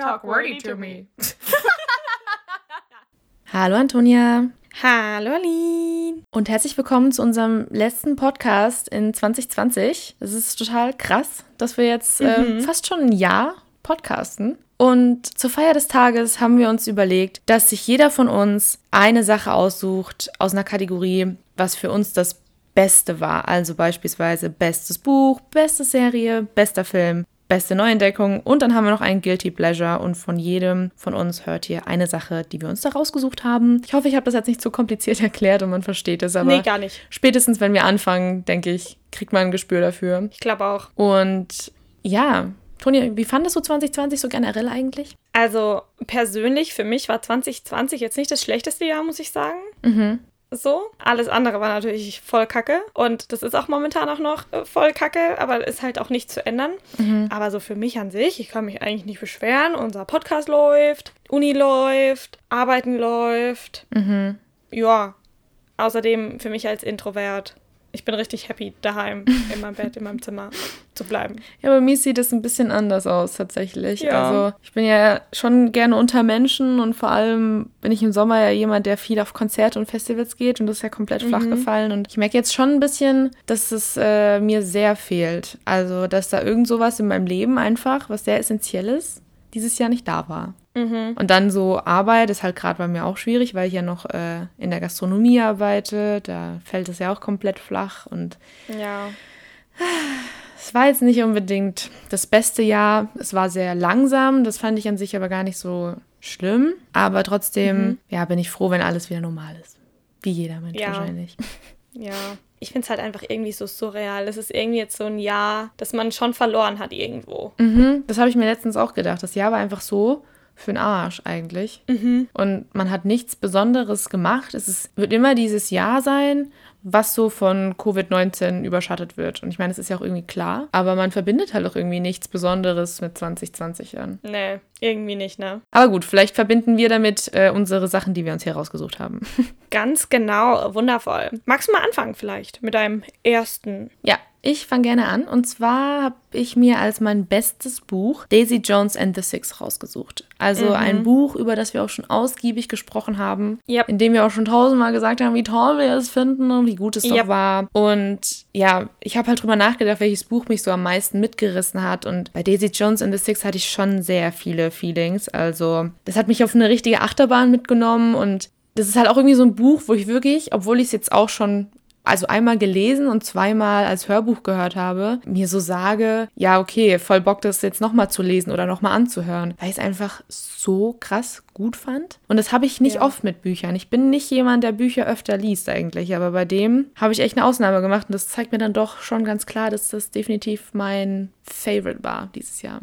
talk wordy to me. Hallo Antonia Hallo Aline. und herzlich willkommen zu unserem letzten Podcast in 2020. Es ist total krass, dass wir jetzt äh, fast schon ein Jahr podcasten. Und zur Feier des Tages haben wir uns überlegt, dass sich jeder von uns eine Sache aussucht aus einer Kategorie, was für uns das Beste war. Also beispielsweise bestes Buch, beste Serie, bester Film, beste Neuentdeckung und dann haben wir noch ein Guilty Pleasure und von jedem von uns hört ihr eine Sache, die wir uns da rausgesucht haben. Ich hoffe, ich habe das jetzt nicht zu kompliziert erklärt und man versteht es, aber Nee, gar nicht. spätestens wenn wir anfangen, denke ich, kriegt man ein Gespür dafür. Ich glaube auch. Und ja, Toni, wie fandest du 2020 so generell eigentlich? Also persönlich, für mich war 2020 jetzt nicht das schlechteste Jahr, muss ich sagen. Mhm. So. Alles andere war natürlich voll kacke. Und das ist auch momentan auch noch äh, voll kacke, aber ist halt auch nicht zu ändern. Aber so für mich an sich, ich kann mich eigentlich nicht beschweren. Unser Podcast läuft, Uni läuft, Arbeiten läuft. Ja. Außerdem für mich als Introvert. Ich bin richtig happy, daheim in meinem Bett, in meinem Zimmer zu bleiben. Ja, bei mir sieht es ein bisschen anders aus tatsächlich. Ja. Also ich bin ja schon gerne unter Menschen und vor allem bin ich im Sommer ja jemand, der viel auf Konzerte und Festivals geht und das ist ja komplett flach gefallen. Und ich merke jetzt schon ein bisschen, dass es äh, mir sehr fehlt. Also, dass da irgend sowas in meinem Leben einfach, was sehr Essentielles, dieses Jahr nicht da war. Und dann so Arbeit ist halt gerade bei mir auch schwierig, weil ich ja noch äh, in der Gastronomie arbeite. Da fällt es ja auch komplett flach und Ja. Es war jetzt nicht unbedingt das beste Jahr. Es war sehr langsam. Das fand ich an sich aber gar nicht so schlimm. Aber trotzdem, ja, bin ich froh, wenn alles wieder normal ist. Wie jeder Mensch Ja. wahrscheinlich. Ja, ich finde es halt einfach irgendwie so surreal. Es ist irgendwie jetzt so ein Jahr, das man schon verloren hat irgendwo. Mhm, das habe ich mir letztens auch gedacht. Das Jahr war einfach so für den Arsch eigentlich. Und man hat nichts Besonderes gemacht. Es ist, wird immer dieses Jahr sein, was so von Covid-19 überschattet wird. Und ich meine, es ist ja auch irgendwie klar. Aber man verbindet halt auch irgendwie nichts Besonderes mit 2020 an. Nee, irgendwie nicht, ne? Aber gut, vielleicht verbinden wir damit äh, unsere Sachen, die wir uns hier rausgesucht haben. Ganz genau, wundervoll. Magst du mal anfangen vielleicht mit deinem ersten? ja, ich fange gerne an. Und zwar habe ich mir als mein bestes Buch Daisy Jones and the Six rausgesucht. Also ein Buch, über das wir auch schon ausgiebig gesprochen haben. Yep. In dem wir auch schon tausendmal gesagt haben, wie toll wir es finden und wie gut es Yep. doch war. Und ja, ich habe halt drüber nachgedacht, welches Buch mich so am meisten mitgerissen hat. Und bei Daisy Jones and the Six hatte ich schon sehr viele Feelings. Also das hat mich auf eine richtige Achterbahn mitgenommen und das ist halt auch irgendwie so ein Buch, wo ich wirklich, obwohl ich es jetzt auch schon also einmal gelesen und zweimal als Hörbuch gehört habe, mir so sage, ja, okay, voll Bock, das jetzt nochmal zu lesen oder nochmal anzuhören, weil ich es einfach so krass gut fand. Und das habe ich nicht Ja. oft mit Büchern. Ich bin nicht jemand, der Bücher öfter liest eigentlich, aber bei dem habe ich echt eine Ausnahme gemacht und das zeigt mir dann doch schon ganz klar, dass das definitiv mein Favorite war dieses Jahr.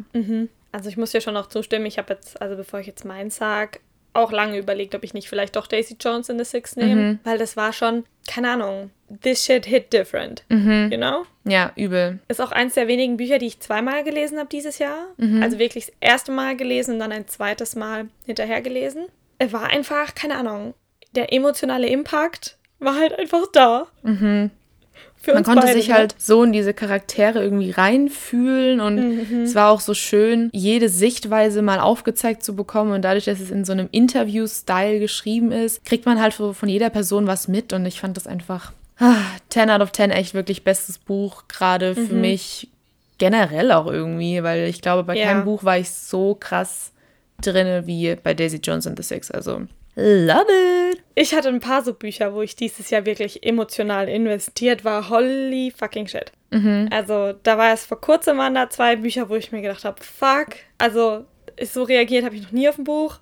Also ich muss dir schon noch zustimmen. Ich habe jetzt, also bevor ich jetzt meins sag, auch lange überlegt, ob ich nicht vielleicht doch Daisy Jones in the Six nehme. Weil das war schon, keine Ahnung, this shit hit different. You know? Ja, übel. Ist auch eins der wenigen Bücher, die ich zweimal gelesen habe dieses Jahr. Also wirklich das erste Mal gelesen und dann ein zweites Mal hinterher gelesen. Es war einfach, keine Ahnung, der emotionale Impact war halt einfach da. Für Man konnte beide, sich ne? halt so in diese Charaktere irgendwie reinfühlen und Mhm. es war auch so schön, jede Sichtweise mal aufgezeigt zu bekommen und dadurch, dass es in so einem Interview-Style geschrieben ist, kriegt man halt so von jeder Person was mit und ich fand das einfach ah, 10 out of 10 echt wirklich bestes Buch, gerade für Mhm. mich generell auch irgendwie, weil ich glaube, bei Ja. keinem Buch war ich so krass drinne wie bei Daisy Jones and the Six, also love it! Ich hatte ein paar so Bücher, wo ich dieses Jahr wirklich emotional investiert war. Holy fucking shit. Also, da war es vor kurzem waren da zwei Bücher, wo ich mir gedacht habe, fuck. Also, so reagiert habe ich noch nie auf ein Buch.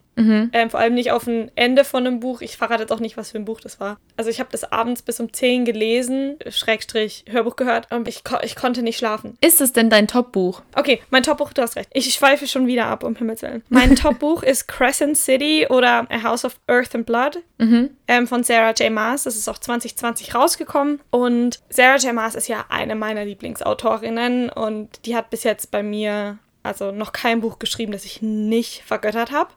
Ähm, vor allem nicht auf ein Ende von einem Buch. Ich verrate jetzt auch nicht, was für ein Buch das war. Also, ich habe das abends bis um 10 gelesen, Schrägstrich Hörbuch gehört und ich, ko ich konnte nicht schlafen. Ist es denn dein Top-Buch? Okay, mein Top-Buch, du hast recht. Ich schweife schon wieder ab, um Himmels Willen. Mein Top-Buch ist Crescent City oder A House of Earth and Blood ähm, von Sarah J. Maas. Das ist auch 2020 rausgekommen. Und Sarah J. Maas ist ja eine meiner Lieblingsautorinnen und die hat bis jetzt bei mir also noch kein Buch geschrieben, das ich nicht vergöttert habe.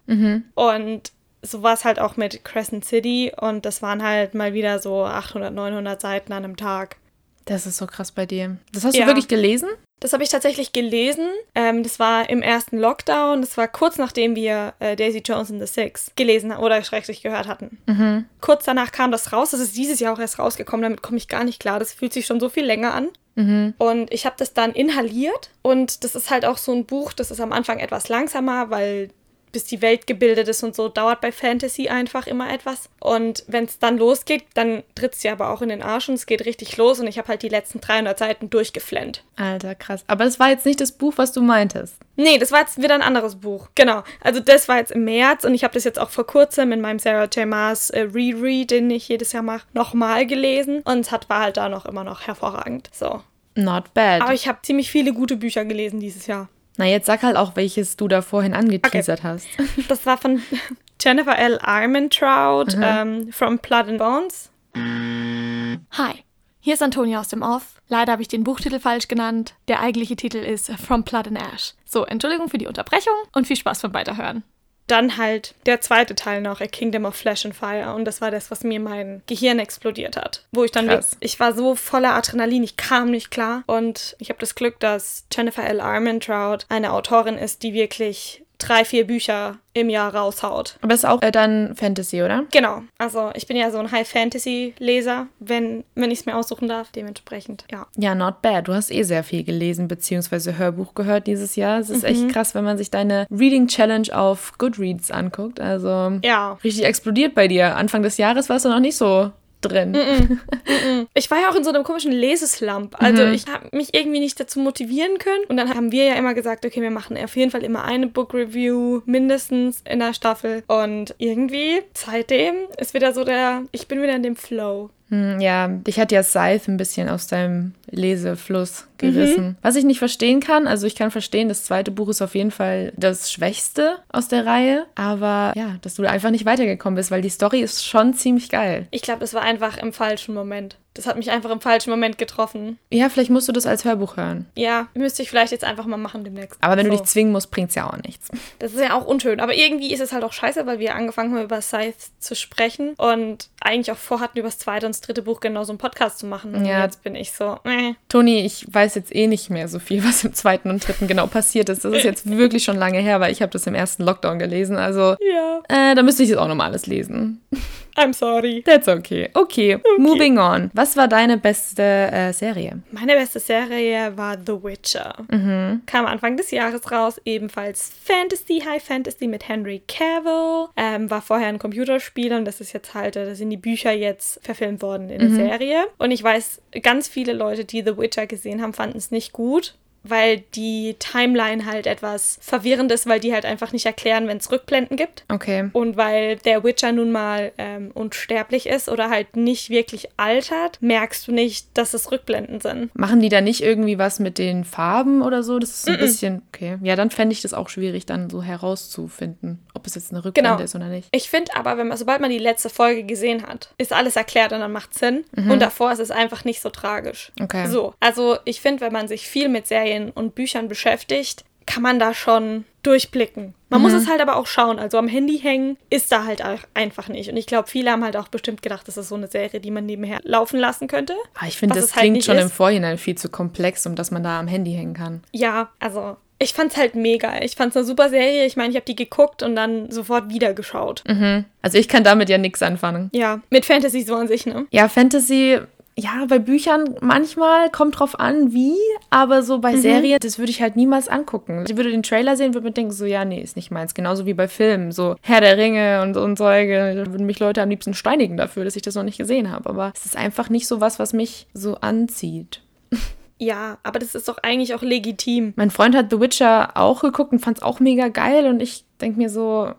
Und so war es halt auch mit Crescent City und das waren halt mal wieder so 800, 900 Seiten an einem Tag. Das ist so krass bei dir. Das hast Ja. du wirklich gelesen? Das habe ich tatsächlich gelesen. Ähm, das war im ersten Lockdown. Das war kurz nachdem wir äh, Daisy Jones and the Six gelesen oder schrecklich gehört hatten. Mhm. Kurz danach kam das raus. Das ist dieses Jahr auch erst rausgekommen. Damit komme ich gar nicht klar. Das fühlt sich schon so viel länger an. Mhm. Und ich habe das dann inhaliert. Und das ist halt auch so ein Buch, das ist am Anfang etwas langsamer, weil bis die Welt gebildet ist und so, dauert bei Fantasy einfach immer etwas. Und wenn es dann losgeht, dann tritt es ja aber auch in den Arsch und es geht richtig los und ich habe halt die letzten 300 Seiten durchgeflennt. Alter, krass. Aber das war jetzt nicht das Buch, was du meintest. Nee, das war jetzt wieder ein anderes Buch. Genau. Also das war jetzt im März und ich habe das jetzt auch vor kurzem in meinem Sarah J. Maas äh, Reread, den ich jedes Jahr mache, nochmal gelesen und es hat, war halt da noch immer noch hervorragend. So. Not bad. Aber ich habe ziemlich viele gute Bücher gelesen dieses Jahr. Na, jetzt sag halt auch, welches du da vorhin angeteasert okay. hast. Das war von Jennifer L. Armentrout, mhm. ähm, From Blood and Bones. Hi, hier ist Antonia aus dem Off. Leider habe ich den Buchtitel falsch genannt. Der eigentliche Titel ist From Blood and Ash. So, Entschuldigung für die Unterbrechung und viel Spaß beim Weiterhören dann halt der zweite Teil noch, A Kingdom of Flesh and Fire. Und das war das, was mir mein Gehirn explodiert hat. Wo ich dann, Krass. ich war so voller Adrenalin, ich kam nicht klar. Und ich habe das Glück, dass Jennifer L. Armentrout eine Autorin ist, die wirklich drei, vier Bücher im Jahr raushaut. Aber ist auch äh, dann Fantasy, oder? Genau. Also ich bin ja so ein High-Fantasy-Leser, wenn, wenn ich es mir aussuchen darf, dementsprechend, ja. Ja, not bad. Du hast eh sehr viel gelesen, beziehungsweise Hörbuch gehört dieses Jahr. Es ist mhm. echt krass, wenn man sich deine Reading Challenge auf Goodreads anguckt. Also ja. richtig explodiert bei dir. Anfang des Jahres warst du noch nicht so drin. Mm -mm. Mm ich war ja auch in so einem komischen Leseslump. Also mhm. ich habe mich irgendwie nicht dazu motivieren können. Und dann haben wir ja immer gesagt, okay, wir machen auf jeden Fall immer eine Book Review mindestens in der Staffel. Und irgendwie seitdem ist wieder so der, ich bin wieder in dem Flow. Hm, ja, dich hat ja Scythe ein bisschen aus deinem Lesefluss gerissen. Mhm. Was ich nicht verstehen kann, also ich kann verstehen, das zweite Buch ist auf jeden Fall das Schwächste aus der Reihe, aber ja, dass du einfach nicht weitergekommen bist, weil die Story ist schon ziemlich geil. Ich glaube, das war einfach im falschen Moment. Das hat mich einfach im falschen Moment getroffen. Ja, vielleicht musst du das als Hörbuch hören. Ja, müsste ich vielleicht jetzt einfach mal machen demnächst. Aber wenn so. du dich zwingen musst, bringt es ja auch nichts. Das ist ja auch unschön. Aber irgendwie ist es halt auch scheiße, weil wir angefangen haben, über Scythe zu sprechen und eigentlich auch vorhatten, über das zweite und das dritte Buch genau so einen Podcast zu machen. Und ja. jetzt bin ich so, äh. Toni, ich weiß jetzt eh nicht mehr so viel, was im zweiten und dritten genau passiert ist. Das ist jetzt wirklich schon lange her, weil ich habe das im ersten Lockdown gelesen. Also, ja. Äh, da müsste ich jetzt auch nochmal alles lesen. I'm sorry. That's okay. okay. okay. moving on. Was war deine beste äh, Serie? Meine beste Serie war The Witcher. Mhm. Kam Anfang des Jahres raus, ebenfalls Fantasy, High Fantasy mit Henry Cavill. Ähm, war vorher ein Computerspiel und das ist jetzt halt, da sind die Bücher jetzt verfilmt worden in der mhm. Serie. Und ich weiß, ganz viele Leute, die The Witcher gesehen haben, fanden es nicht gut weil die Timeline halt etwas verwirrend ist, weil die halt einfach nicht erklären, wenn es Rückblenden gibt. Okay. Und weil der Witcher nun mal ähm, unsterblich ist oder halt nicht wirklich altert, merkst du nicht, dass es Rückblenden sind. Machen die da nicht irgendwie was mit den Farben oder so? Das ist ein mm -mm. bisschen, okay. Ja, dann fände ich das auch schwierig, dann so herauszufinden, ob es jetzt eine Rückblende genau. ist oder nicht. Ich finde aber, wenn man, sobald man die letzte Folge gesehen hat, ist alles erklärt und dann macht Sinn. Mhm. Und davor ist es einfach nicht so tragisch. Okay. So, also ich finde, wenn man sich viel mit Serien Serien und Büchern beschäftigt, kann man da schon durchblicken. Man mhm. muss es halt aber auch schauen. Also am Handy hängen ist da halt einfach nicht. Und ich glaube, viele haben halt auch bestimmt gedacht, das ist so eine Serie, die man nebenher laufen lassen könnte. Aber ah, ich finde, das halt klingt halt schon ist. im Vorhinein viel zu komplex, um dass man da am Handy hängen kann. Ja, also ich fand's halt mega. Ich fand's eine super Serie. Ich meine, ich habe die geguckt und dann sofort wieder geschaut. Mhm. Also ich kann damit ja nichts anfangen. Ja, mit Fantasy so an sich, ne? Ja, Fantasy ja, bei Büchern manchmal kommt drauf an, wie, aber so bei mhm. Serien, das würde ich halt niemals angucken. Ich würde den Trailer sehen, würde mir denken, so, ja, nee, ist nicht meins. Genauso wie bei Filmen, so Herr der Ringe und so und Zeuge. Da würden mich Leute am liebsten steinigen dafür, dass ich das noch nicht gesehen habe. Aber es ist einfach nicht so was, was mich so anzieht. Ja, aber das ist doch eigentlich auch legitim. Mein Freund hat The Witcher auch geguckt und fand es auch mega geil und ich denke mir so,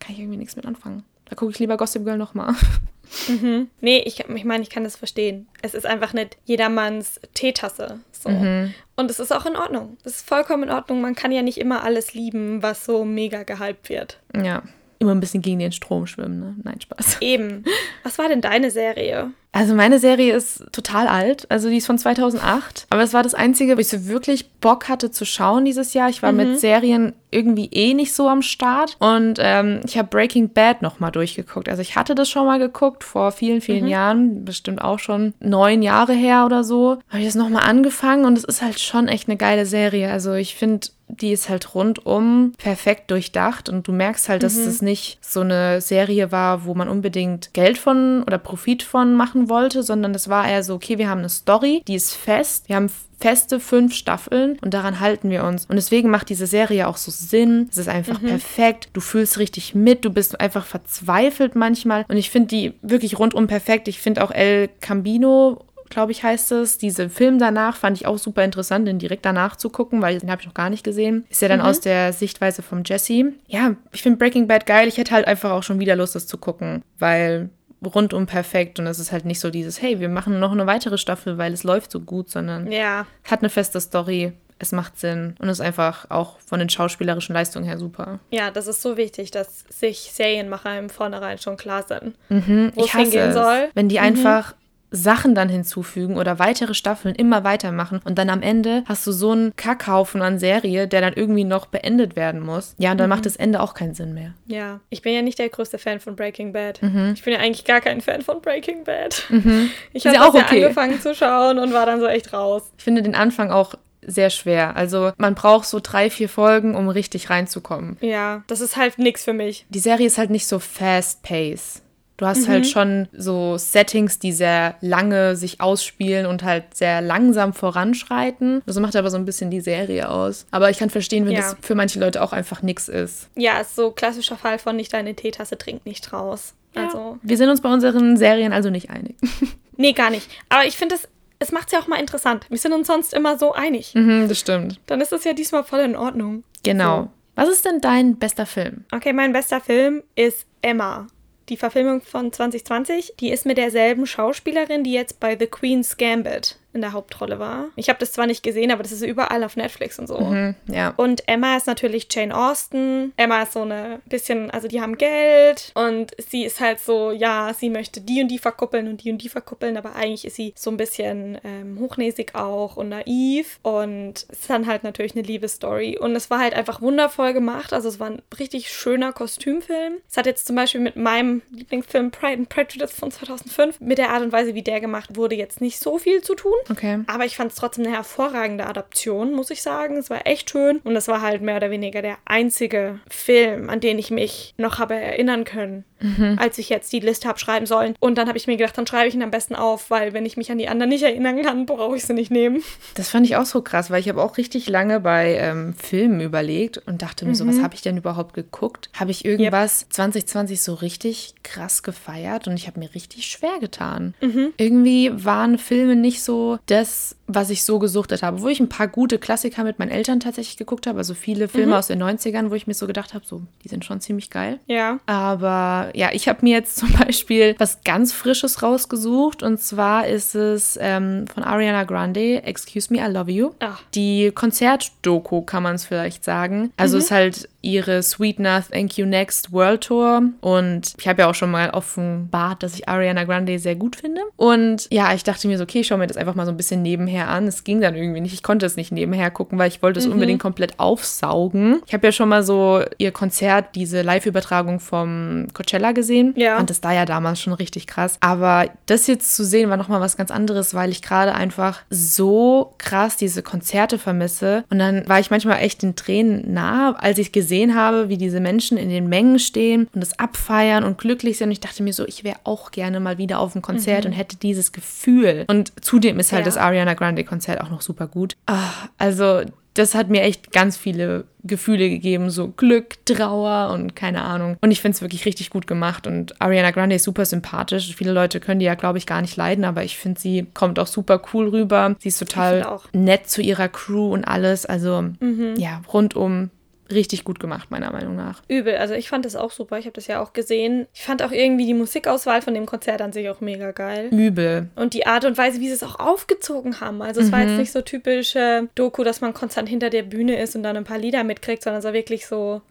kann ich irgendwie nichts mit anfangen. Da gucke ich lieber Gossip Girl nochmal. Mhm. Nee, ich, ich meine, ich kann das verstehen. Es ist einfach nicht jedermanns Teetasse. So. Mhm. Und es ist auch in Ordnung. Es ist vollkommen in Ordnung. Man kann ja nicht immer alles lieben, was so mega gehypt wird. Ja. Immer ein bisschen gegen den Strom schwimmen, ne? Nein, Spaß. Eben. Was war denn deine Serie? Also meine Serie ist total alt, also die ist von 2008, aber es war das einzige, wo ich so wirklich Bock hatte zu schauen dieses Jahr. Ich war mhm. mit Serien irgendwie eh nicht so am Start und ähm, ich habe Breaking Bad nochmal durchgeguckt. Also ich hatte das schon mal geguckt vor vielen, vielen mhm. Jahren, bestimmt auch schon neun Jahre her oder so. Habe ich das nochmal angefangen und es ist halt schon echt eine geile Serie. Also ich finde die ist halt rundum perfekt durchdacht und du merkst halt, dass mhm. es nicht so eine Serie war, wo man unbedingt Geld von oder Profit von machen wollte, sondern das war eher so, okay, wir haben eine Story, die ist fest, wir haben feste fünf Staffeln und daran halten wir uns. Und deswegen macht diese Serie auch so Sinn. Es ist einfach mhm. perfekt. Du fühlst richtig mit. Du bist einfach verzweifelt manchmal. Und ich finde die wirklich rundum perfekt. Ich finde auch El Cambino glaube ich, heißt es. Diesen Film danach fand ich auch super interessant, den direkt danach zu gucken, weil den habe ich noch gar nicht gesehen. Ist ja dann mhm. aus der Sichtweise vom Jesse. Ja, ich finde Breaking Bad geil. Ich hätte halt einfach auch schon wieder Lust, das zu gucken, weil rundum perfekt und es ist halt nicht so dieses, hey, wir machen noch eine weitere Staffel, weil es läuft so gut, sondern ja. hat eine feste Story, es macht Sinn und ist einfach auch von den schauspielerischen Leistungen her super. Ja, das ist so wichtig, dass sich Serienmacher im Vornherein schon klar sind, mhm, wo es hingehen es, soll. Wenn die mhm. einfach Sachen dann hinzufügen oder weitere Staffeln immer weitermachen und dann am Ende hast du so einen Kackhaufen an Serie, der dann irgendwie noch beendet werden muss. Ja, und dann mhm. macht das Ende auch keinen Sinn mehr. Ja, ich bin ja nicht der größte Fan von Breaking Bad. Mhm. Ich bin ja eigentlich gar kein Fan von Breaking Bad. Mhm. Ich habe ja auch okay. angefangen zu schauen und war dann so echt raus. Ich finde den Anfang auch sehr schwer. Also man braucht so drei, vier Folgen, um richtig reinzukommen. Ja, das ist halt nichts für mich. Die Serie ist halt nicht so fast-paced. Du hast halt mhm. halt schon so Settings, die sehr lange sich ausspielen und halt sehr langsam voranschreiten. Das macht aber so ein bisschen die Serie aus. Aber ich kann verstehen, wenn ja. das für manche Leute auch einfach nichts ist. Ja, ist so klassischer Fall von nicht deine Teetasse trinkt nicht raus. Ja. Also. Wir sind uns bei unseren Serien also nicht einig. nee, gar nicht. Aber ich finde es es macht es ja auch mal interessant. Wir sind uns sonst immer so einig. Mhm, das stimmt. Dann ist es ja diesmal voll in Ordnung. Genau. So. Was ist denn dein bester Film? Okay, mein bester Film ist Emma die Verfilmung von 2020, die ist mit derselben Schauspielerin, die jetzt bei The Queen's Gambit in der Hauptrolle war. Ich habe das zwar nicht gesehen, aber das ist überall auf Netflix und so. Mhm, ja. Und Emma ist natürlich Jane Austen. Emma ist so eine bisschen, also die haben Geld und sie ist halt so, ja, sie möchte die und die verkuppeln und die und die verkuppeln, aber eigentlich ist sie so ein bisschen ähm, hochnäsig auch und naiv und es ist dann halt natürlich eine Liebesstory. Und es war halt einfach wundervoll gemacht. Also es war ein richtig schöner Kostümfilm. Es hat jetzt zum Beispiel mit meinem Lieblingsfilm Pride and Prejudice von 2005 mit der Art und Weise, wie der gemacht wurde, jetzt nicht so viel zu tun. Okay. Aber ich fand es trotzdem eine hervorragende Adaption, muss ich sagen. Es war echt schön. Und es war halt mehr oder weniger der einzige Film, an den ich mich noch habe erinnern können, mhm. als ich jetzt die Liste habe schreiben sollen. Und dann habe ich mir gedacht, dann schreibe ich ihn am besten auf, weil wenn ich mich an die anderen nicht erinnern kann, brauche ich sie nicht nehmen. Das fand ich auch so krass, weil ich habe auch richtig lange bei ähm, Filmen überlegt und dachte mir mhm. so, was habe ich denn überhaupt geguckt? Habe ich irgendwas yep. 2020 so richtig krass gefeiert und ich habe mir richtig schwer getan. Mhm. Irgendwie waren Filme nicht so das, was ich so gesuchtet habe. Wo ich ein paar gute Klassiker mit meinen Eltern tatsächlich geguckt habe, also viele Filme mhm. aus den 90ern, wo ich mir so gedacht habe, so, die sind schon ziemlich geil. Ja. Aber ja, ich habe mir jetzt zum Beispiel was ganz Frisches rausgesucht und zwar ist es ähm, von Ariana Grande, Excuse Me, I Love You. Ach. Die Konzertdoku kann man es vielleicht sagen. Also mhm. ist halt ihre Sweet Enough Thank You Next World Tour und ich habe ja auch schon mal offenbart, dass ich Ariana Grande sehr gut finde. Und ja, ich dachte mir so, okay, ich schaue mir das einfach mal so ein bisschen nebenher an. Es ging dann irgendwie nicht. Ich konnte es nicht nebenher gucken, weil ich wollte es mhm. unbedingt komplett aufsaugen. Ich habe ja schon mal so ihr Konzert, diese Live-Übertragung vom Coachella gesehen. Ja. Fand das da ja damals schon richtig krass. Aber das jetzt zu sehen war nochmal was ganz anderes, weil ich gerade einfach so krass diese Konzerte vermisse. Und dann war ich manchmal echt den Tränen nah, als ich gesehen habe, wie diese Menschen in den Mengen stehen und das abfeiern und glücklich sind. Und ich dachte mir so, ich wäre auch gerne mal wieder auf dem Konzert mhm. und hätte dieses Gefühl. Und zudem ist halt ja. das Ariana Grande Konzert auch noch super gut. Ah, also das hat mir echt ganz viele Gefühle gegeben, so Glück, Trauer und keine Ahnung. Und ich finde es wirklich richtig gut gemacht. Und Ariana Grande ist super sympathisch. Viele Leute können die ja, glaube ich, gar nicht leiden, aber ich finde, sie kommt auch super cool rüber. Sie ist total nett zu ihrer Crew und alles. Also mhm. ja, rundum richtig gut gemacht, meiner Meinung nach. Übel. Also ich fand das auch super. Ich habe das ja auch gesehen. Ich fand auch irgendwie die Musikauswahl von dem Konzert an sich auch mega geil. Übel. Und die Art und Weise, wie sie es auch aufgezogen haben. Also es mhm. war jetzt mhm. nicht so typische Doku, dass man konstant hinter der Bühne ist und dann ein paar Lieder mitkriegt, sondern es war wirklich so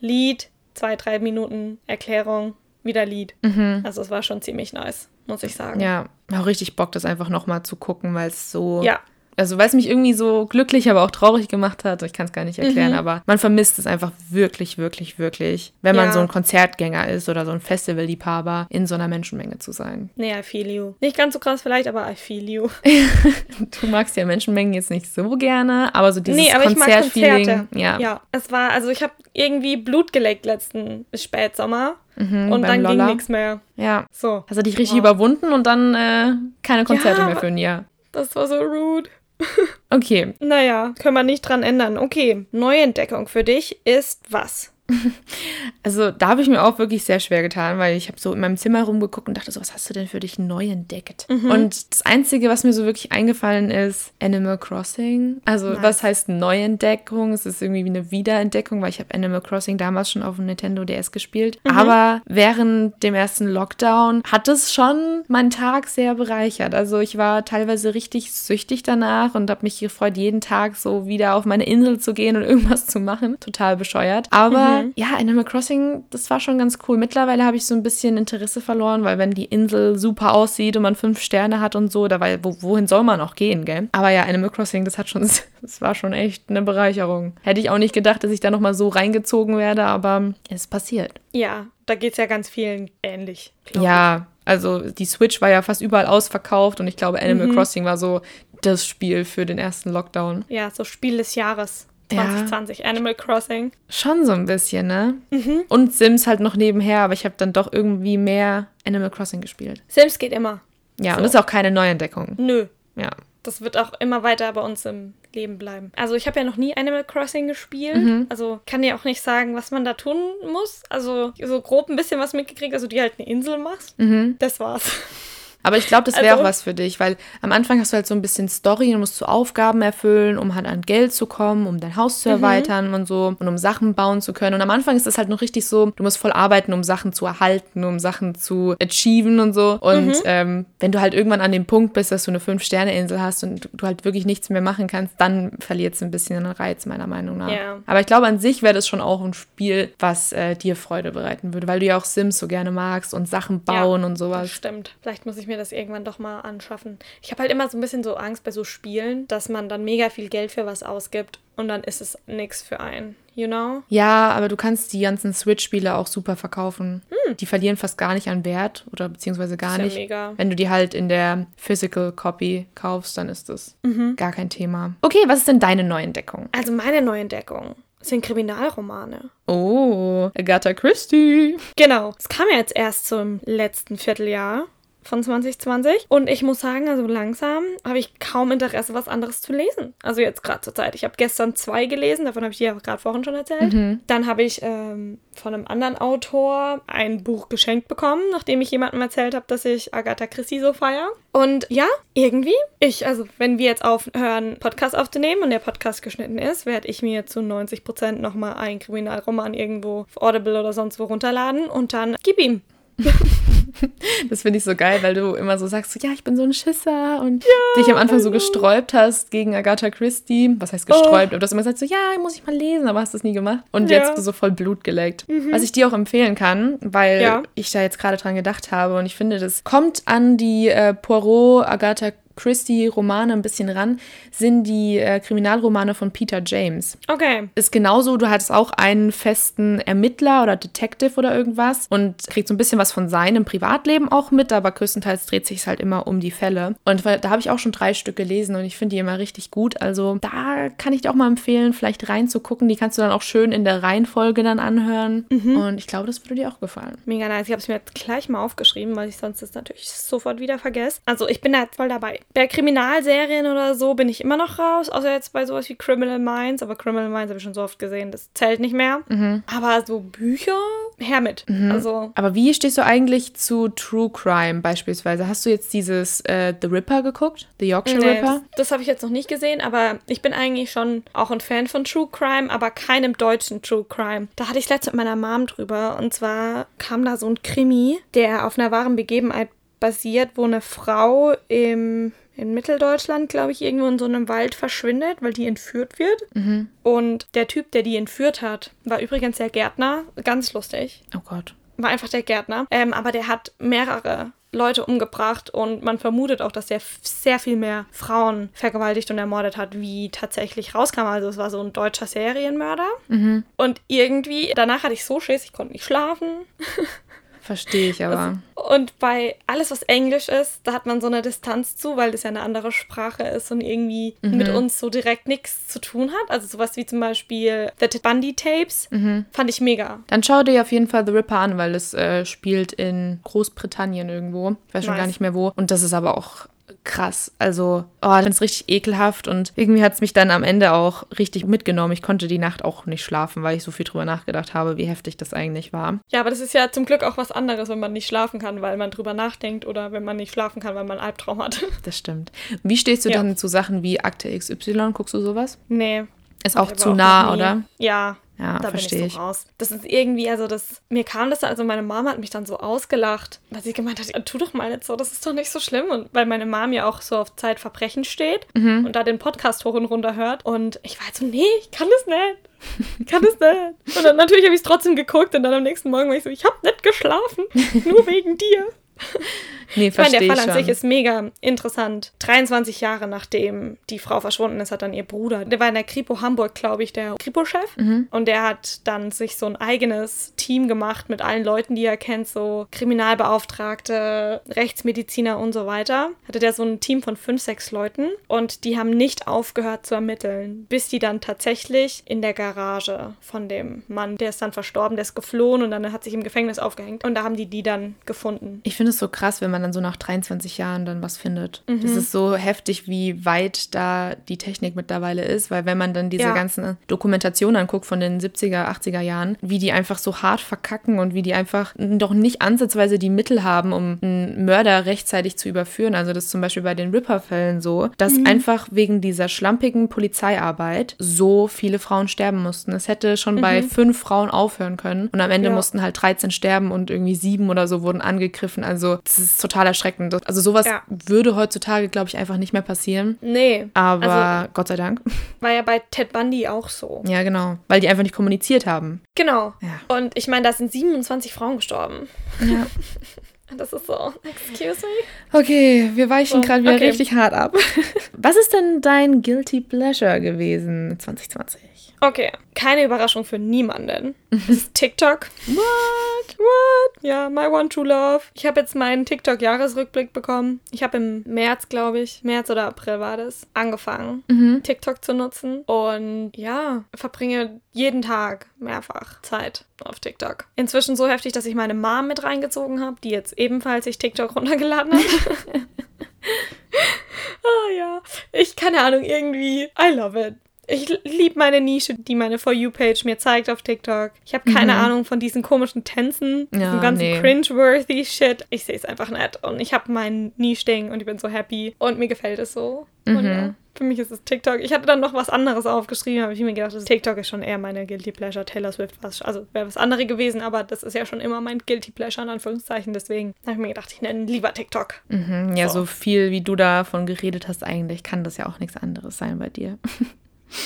Lied, zwei, drei Minuten Erklärung, wieder Lied. Mhm. Also es war schon ziemlich nice. muss ich sagen. Ja, auch richtig Bock, das einfach nochmal zu gucken, weil es so Ja. Also weil es mich irgendwie so glücklich, aber auch traurig gemacht hat. Ich kann es gar nicht erklären, Mhm. aber man vermisst es einfach wirklich, wirklich, wirklich, wenn man Ja. so ein Konzertgänger ist oder so ein Festivalliebhaber, in so einer Menschenmenge zu sein. Nee, I feel you. Nicht ganz so krass vielleicht, aber I feel you. Du magst ja Menschenmengen jetzt nicht so gerne, aber so dieses nee, aber ich mag Konzertfeeling, ja, ja. Es war, also ich habe irgendwie Blut geleckt letzten Spätsommer mhm, und dann ging Lolla. nichts mehr. Ja. So, Hast du dich richtig Wow. überwunden und dann äh, keine Konzerte Ja, mehr für ein Jahr. das war so rude. Okay, Naja, können wir nicht dran ändern. Okay, Neuentdeckung für dich ist was? Also da habe ich mir auch wirklich sehr schwer getan, weil ich habe so in meinem Zimmer rumgeguckt und dachte so, was hast du denn für dich neu entdeckt? Mhm. Und das Einzige, was mir so wirklich eingefallen ist, Animal Crossing. Also Nice. was heißt Neuentdeckung? Es ist irgendwie wie eine Wiederentdeckung, weil ich habe Animal Crossing damals schon auf dem Nintendo DS gespielt. Mhm. Aber während dem ersten Lockdown hat es schon meinen Tag sehr bereichert. Also ich war teilweise richtig süchtig danach und habe mich gefreut, jeden Tag so wieder auf meine Insel zu gehen und irgendwas zu machen. Total bescheuert. Aber Mhm. Ja, Animal Crossing, das war schon ganz cool. Mittlerweile habe ich so ein bisschen Interesse verloren, weil wenn die Insel super aussieht und man fünf Sterne hat und so, da war, wo, wohin soll man auch gehen, gell? Aber ja, Animal Crossing, das hat schon, das war schon echt eine Bereicherung. Hätte ich auch nicht gedacht, dass ich da nochmal so reingezogen werde, aber es passiert. Ja, da geht es ja ganz vielen ähnlich. Ja, also die Switch war ja fast überall ausverkauft und ich glaube, Animal Mhm. Crossing war so das Spiel für den ersten Lockdown. Ja, so Spiel des Jahres Ja. 2020, Animal Crossing. Schon so ein bisschen, ne? Mhm. Und Sims halt noch nebenher, aber ich habe dann doch irgendwie mehr Animal Crossing gespielt. Sims geht immer. Ja, So. und das ist auch keine Neuentdeckung. Nö, Ja. das wird auch immer weiter bei uns im Leben bleiben. Also ich habe ja noch nie Animal Crossing gespielt. Mhm. Also kann dir auch nicht sagen, was man da tun muss. Also so grob ein bisschen was mitgekriegt, also die halt eine Insel machst. Mhm. Das war's. Aber ich glaube, das wäre Also- auch was für dich, weil am Anfang hast du halt so ein bisschen Story und musst du Aufgaben erfüllen, um halt an Geld zu kommen, um dein Haus zu Mhm. erweitern und so und um Sachen bauen zu können. Und am Anfang ist es halt noch richtig so, du musst voll arbeiten, um Sachen zu erhalten, um Sachen zu achieven und so. Und Mhm. ähm, wenn du halt irgendwann an dem Punkt bist, dass du eine Fünf-Sterne-Insel hast und du halt wirklich nichts mehr machen kannst, dann verliert es ein bisschen den Reiz, meiner Meinung nach. Ja. Aber ich glaube, an sich wäre das schon auch ein Spiel, was äh, dir Freude bereiten würde, weil du ja auch Sims so gerne magst und Sachen bauen und Das sowas. stimmt. Vielleicht muss ich mir das irgendwann doch mal anschaffen. Ich habe halt immer so ein bisschen so Angst bei so Spielen, dass man dann mega viel Geld für was ausgibt und dann ist es nichts für einen. You know? Ja, aber du kannst die ganzen Switch-Spiele auch super verkaufen. Die verlieren fast gar nicht an Wert oder beziehungsweise gar Hm. Ist nicht. ja mega. Wenn du die halt in der Physical Copy kaufst, dann ist das Mhm. gar kein Thema. Okay, was ist denn deine Neuentdeckung? Also meine Neuentdeckung sind Kriminalromane. Oh, Agatha Christie. Genau. Es kam ja jetzt erst zum letzten Vierteljahr von 2020 und ich muss sagen, also langsam habe ich kaum Interesse, was anderes zu lesen. Also jetzt gerade zur Zeit. Ich habe gestern zwei gelesen, davon habe ich dir ja gerade vorhin schon erzählt. Dann habe ich ähm, von einem anderen Autor ein Buch geschenkt bekommen, nachdem ich jemandem erzählt habe, dass ich Agatha Christie so feiere. Und ja, irgendwie, ich, also wenn wir jetzt aufhören, Podcast aufzunehmen und der Podcast geschnitten ist, werde ich mir zu 90 Prozent nochmal einen Kriminalroman irgendwo auf Audible oder sonst wo runterladen und dann gib ihm. Das finde ich so geil, weil du immer so sagst, so, ja, ich bin so ein Schisser und dich am Anfang so gesträubt hast gegen Agatha Christie. Was heißt gesträubt? Aber du hast immer gesagt, so, ja, muss ich mal lesen, aber hast das nie gemacht. Und Ja. jetzt so voll Blut geleckt. Was ich dir auch empfehlen kann, weil Ja. ich da jetzt gerade dran gedacht habe und ich finde, das kommt an die äh, Poirot, Agatha Christie-Romane ein bisschen ran, sind die äh, Kriminalromane von Peter James Okay. ist genauso, du hattest auch einen festen Ermittler oder Detective oder irgendwas und kriegt so ein bisschen was von seinem Privatleben auch mit, aber größtenteils dreht sich halt immer um die Fälle. Und da habe ich auch schon drei Stück gelesen und ich finde die immer richtig gut. Also da kann ich dir auch mal empfehlen, vielleicht reinzugucken. Die kannst du dann auch schön in der Reihenfolge dann anhören. Und ich glaube, das würde dir auch gefallen. Mega nice. Ich habe es mir jetzt gleich mal aufgeschrieben, weil ich sonst das natürlich sofort wieder vergesse. Also ich bin da jetzt voll dabei. Bei Kriminalserien oder so bin ich immer noch raus, außer jetzt bei sowas wie Criminal Minds. Aber Criminal Minds habe ich schon so oft gesehen, das zählt nicht mehr. Aber so Bücher, her mit. Also Aber wie stehst du eigentlich zu True Crime beispielsweise? Hast du jetzt dieses äh, The Ripper geguckt? The Yorkshire Nee, Ripper? das, das habe ich jetzt noch nicht gesehen, aber ich bin eigentlich schon auch ein Fan von True Crime, aber keinem deutschen True Crime. Da hatte ich letztens mit meiner Mom drüber und zwar kam da so ein Krimi, der auf einer wahren Begebenheit basiert, wo eine Frau im in Mitteldeutschland, glaube ich, irgendwo in so einem Wald verschwindet, weil die entführt wird. Und der Typ, der die entführt hat, war übrigens der Gärtner. Ganz lustig Oh Gott. war einfach der Gärtner. Ähm, aber der hat mehrere Leute umgebracht und man vermutet auch, dass er sehr viel mehr Frauen vergewaltigt und ermordet hat, wie tatsächlich rauskam. Also es war so ein deutscher Serienmörder. Mhm. Und irgendwie, danach hatte ich so Schiss, ich konnte nicht schlafen. Verstehe ich aber. Und bei alles, was Englisch ist, da hat man so eine Distanz zu, weil das ja eine andere Sprache ist und irgendwie mhm. mit uns so direkt nichts zu tun hat. Also sowas wie zum Beispiel The Ted Bundy Tapes mhm. fand ich mega. Dann schau dir auf jeden Fall The Ripper an, weil es äh, spielt in Großbritannien irgendwo. Ich weiß schon nice. gar nicht mehr wo. Und das ist aber auch krass. Also, oh, das ist richtig ekelhaft und irgendwie hat es mich dann am Ende auch richtig mitgenommen. Ich konnte die Nacht auch nicht schlafen, weil ich so viel drüber nachgedacht habe, wie heftig das eigentlich war. Ja, aber das ist ja zum Glück auch was anderes, wenn man nicht schlafen kann, weil man drüber nachdenkt oder wenn man nicht schlafen kann, weil man einen Albtraum hat. Das stimmt. Wie stehst du ja. dann zu Sachen wie Akte XY? Guckst du sowas? Nee. Ist auch zu auch nah, oder? Ja, ja, da verstehe ich. So raus. Das ist irgendwie, also das, mir kam das, also meine Mama hat mich dann so ausgelacht, weil sie gemeint hat, tu doch mal nicht so, das ist doch nicht so schlimm. Und weil meine Mom ja auch so auf Zeitverbrechen steht mhm. und da den Podcast hoch und runter hört. Und ich war halt so, nee, ich kann das nicht. Ich kann das nicht. Und dann natürlich habe ich es trotzdem geguckt und dann am nächsten Morgen war ich so, ich habe nicht geschlafen, nur wegen dir. Nee, ich meine, der Fall an sich ist mega interessant. 23 Jahre nachdem die Frau verschwunden ist, hat dann ihr Bruder, der war in der Kripo Hamburg, glaube ich, der Kripo-Chef. Mhm. Und der hat dann sich so ein eigenes Team gemacht mit allen Leuten, die er kennt, so Kriminalbeauftragte, Rechtsmediziner und so weiter. Hatte der so ein Team von fünf, sechs Leuten und die haben nicht aufgehört zu ermitteln, bis die dann tatsächlich in der Garage von dem Mann, der ist dann verstorben, der ist geflohen und dann hat sich im Gefängnis aufgehängt und da haben die die dann gefunden. Ich finde es so krass, wenn man man dann so nach 23 Jahren dann was findet. Mhm. Das ist so heftig, wie weit da die Technik mittlerweile ist, weil wenn man dann diese ja. ganzen Dokumentationen anguckt von den 70er, 80er Jahren, wie die einfach so hart verkacken und wie die einfach doch nicht ansatzweise die Mittel haben, um einen Mörder rechtzeitig zu überführen. Also das ist zum Beispiel bei den Ripper-Fällen so, dass mhm. einfach wegen dieser schlampigen Polizeiarbeit so viele Frauen sterben mussten. Es hätte schon mhm. bei fünf Frauen aufhören können und am Ende ja. mussten halt 13 sterben und irgendwie sieben oder so wurden angegriffen. Also das ist total erschreckend. Also sowas ja. würde heutzutage, glaube ich, einfach nicht mehr passieren. Nee. Aber also, Gott sei Dank. War ja bei Ted Bundy auch so. Ja, genau. Weil die einfach nicht kommuniziert haben. Genau. Ja. Und ich meine, da sind 27 Frauen gestorben. Ja. Das ist so, excuse me. Okay, wir weichen so, gerade wieder okay. richtig hart ab. Was ist denn dein Guilty Pleasure gewesen 2020? Okay, keine Überraschung für niemanden. Es ist TikTok. What? What? Ja, my one true love. Ich habe jetzt meinen TikTok-Jahresrückblick bekommen. Ich habe im März, glaube ich, März oder April war das, angefangen, mhm. TikTok zu nutzen. Und ja, verbringe jeden Tag mehrfach Zeit auf TikTok. Inzwischen so heftig, dass ich meine Mom mit reingezogen habe, die jetzt ebenfalls sich TikTok runtergeladen hat. Ah ja, ich keine Ahnung, irgendwie, I love it. Ich liebe meine Nische, die meine For You-Page mir zeigt auf TikTok. Ich habe keine mhm. Ahnung von diesen komischen Tänzen, ja, diesem ganzen nee. cringe-worthy Shit. Ich sehe es einfach nett und ich habe mein Niche-Ding und ich bin so happy und mir gefällt es so. Mhm. Und ja, für mich ist es TikTok. Ich hatte dann noch was anderes aufgeschrieben, habe ich mir gedacht, TikTok ist schon eher meine Guilty Pleasure. Taylor Swift war also wäre was anderes gewesen, aber das ist ja schon immer mein Guilty Pleasure in Anführungszeichen. Deswegen habe ich mir gedacht, ich nenne lieber TikTok. Mhm, ja, so. so viel wie du davon geredet hast, eigentlich kann das ja auch nichts anderes sein bei dir.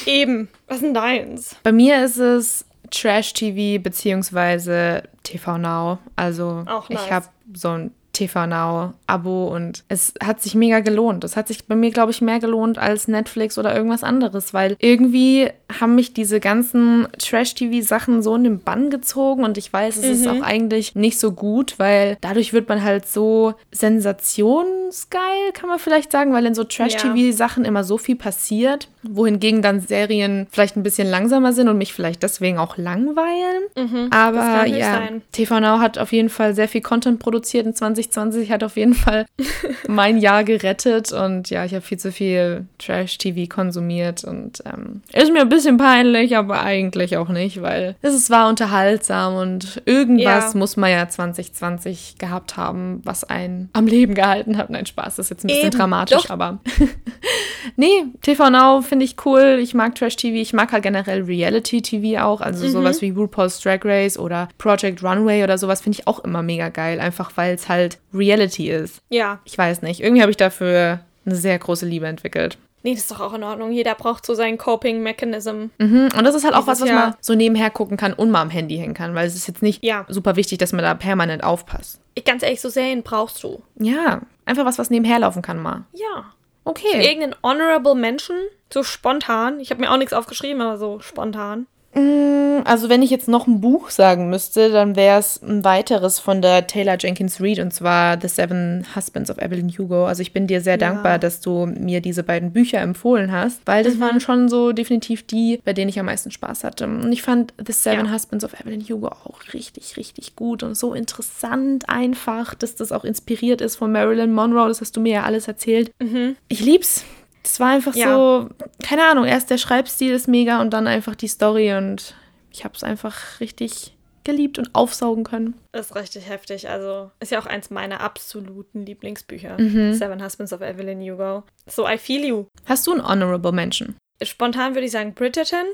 Eben. Was ist denn deins? Bei mir ist es Trash-TV beziehungsweise TV Now. Also Auch nice. ich habe so ein TV Now Abo und es hat sich mega gelohnt. Es hat sich bei mir, glaube ich, mehr gelohnt als Netflix oder irgendwas anderes, weil irgendwie haben mich diese ganzen Trash-TV-Sachen so in den Bann gezogen und ich weiß, es mhm. ist auch eigentlich nicht so gut, weil dadurch wird man halt so sensationsgeil, kann man vielleicht sagen, weil in so Trash-TV-Sachen immer so viel passiert, wohingegen dann Serien vielleicht ein bisschen langsamer sind und mich vielleicht deswegen auch langweilen. Mhm, Aber ja, sein. TV Now hat auf jeden Fall sehr viel Content produziert in 20 2020 hat auf jeden Fall mein Jahr gerettet und ja, ich habe viel zu viel Trash-TV konsumiert und ähm, ist mir ein bisschen peinlich, aber eigentlich auch nicht, weil es war unterhaltsam und irgendwas ja. muss man ja 2020 gehabt haben, was einen am Leben gehalten hat. Nein, Spaß, das ist jetzt ein bisschen Eben, dramatisch, doch. aber nee, TV Now finde ich cool. Ich mag Trash-TV, ich mag halt generell Reality-TV auch, also mhm. sowas wie RuPaul's Drag Race oder Project Runway oder sowas finde ich auch immer mega geil, einfach weil es halt Reality ist. Ja. Ich weiß nicht. Irgendwie habe ich dafür eine sehr große Liebe entwickelt. Nee, das ist doch auch in Ordnung. Jeder braucht so seinen Coping-Mechanism. Mhm. Und das ist halt auch was, was man Jahr- so nebenher gucken kann und mal am Handy hängen kann, weil es ist jetzt nicht Ja. super wichtig, dass man da permanent aufpasst. Ich, ganz ehrlich, so Serien brauchst du. Ja, einfach was, was nebenher laufen kann mal. Ja. Okay. Irgendeinen honorable Menschen, so spontan. Ich habe mir auch nichts aufgeschrieben, aber so spontan. Also wenn ich jetzt noch ein Buch sagen müsste, dann wäre es ein weiteres von der Taylor Jenkins Reid und zwar The Seven Husbands of Evelyn Hugo. Also ich bin dir sehr dankbar, dass du mir diese beiden Bücher empfohlen hast, weil das waren schon so definitiv die, bei denen ich am meisten Spaß hatte. Und ich fand The Seven Ja. Husbands of Evelyn Hugo auch richtig, richtig gut und so interessant einfach, dass das auch inspiriert ist von Marilyn Monroe. Das hast du mir ja alles erzählt. Ich lieb's. Das war einfach Ja. so, keine Ahnung, erst der Schreibstil ist mega und dann einfach die Story und ich habe es einfach richtig geliebt und aufsaugen können. Das ist richtig heftig. Also ist ja auch eins meiner absoluten Lieblingsbücher. Mhm. Seven Husbands of Evelyn Hugo. So, I feel you. Hast du einen Honorable Mention? Spontan würde ich sagen Bridgerton.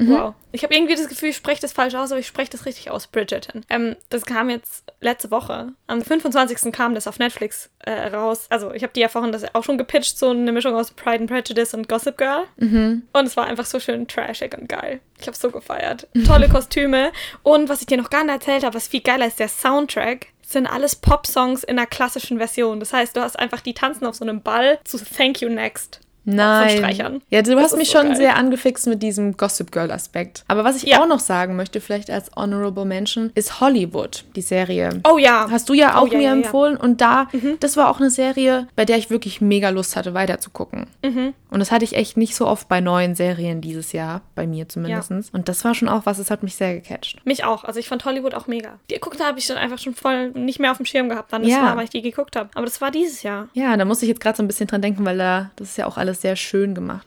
Mhm. Wow. Ich habe irgendwie das Gefühl, ich spreche das falsch aus, aber ich spreche das richtig aus. Bridgerton. Ähm, das kam jetzt letzte Woche. Am 25. kam das auf Netflix äh, raus. Also ich habe die ja vorhin das auch schon gepitcht, so eine Mischung aus Pride and Prejudice und Gossip Girl. Mhm. Und es war einfach so schön trashig und geil. Ich habe so gefeiert. Tolle Kostüme. Und was ich dir noch gar nicht erzählt habe, was viel geiler ist, der Soundtrack sind alles Pop-Songs in einer klassischen Version. Das heißt, du hast einfach die tanzen auf so einem Ball zu Thank You Next. Nein. Streichern. Ja, du Das hast mich so schon geil. sehr angefixt mit diesem Gossip Girl Aspekt. Aber was ich Ja. auch noch sagen möchte, vielleicht als Honorable Mention, ist Hollywood, die Serie. Oh ja. Hast du ja Oh, auch ja, mir ja, Mhm. empfohlen und da, das war auch eine Serie, bei der ich wirklich mega Lust hatte, weiterzugucken. Mhm. Und das hatte ich echt nicht so oft bei neuen Serien dieses Jahr, bei mir zumindest. Und das war schon auch was, das hat mich sehr gecatcht. Mich auch. Also ich fand Hollywood auch mega. Die geguckt habe ich dann einfach schon voll nicht mehr auf dem Schirm gehabt, wann das war, weil ich die geguckt habe. Aber das war dieses Jahr. Ja, da musste ich jetzt gerade so ein bisschen dran denken, weil da, das ist ja auch alles sehr schön gemacht.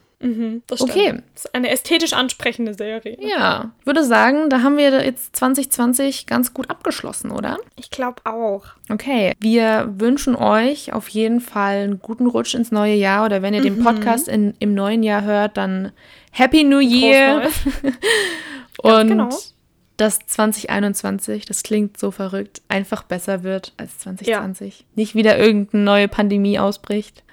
Das Okay. Das ist eine ästhetisch ansprechende Serie. Ja, ich würde sagen, da haben wir jetzt 2020 ganz gut abgeschlossen, oder? Ich glaube auch. Okay, wir wünschen euch auf jeden Fall einen guten Rutsch ins neue Jahr oder wenn ihr den Podcast in, im neuen Jahr hört, dann Happy New Year und genau. Dass 2021, das klingt so verrückt, einfach besser wird als 2020. Nicht wieder irgendeine neue Pandemie ausbricht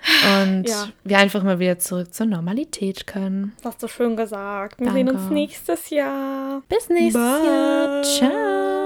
und Ja. wir einfach mal wieder zurück zur Normalität können. Hast du schön gesagt. Wir sehen Danke. uns nächstes Jahr. Bis nächstes Bye. Jahr. Ciao.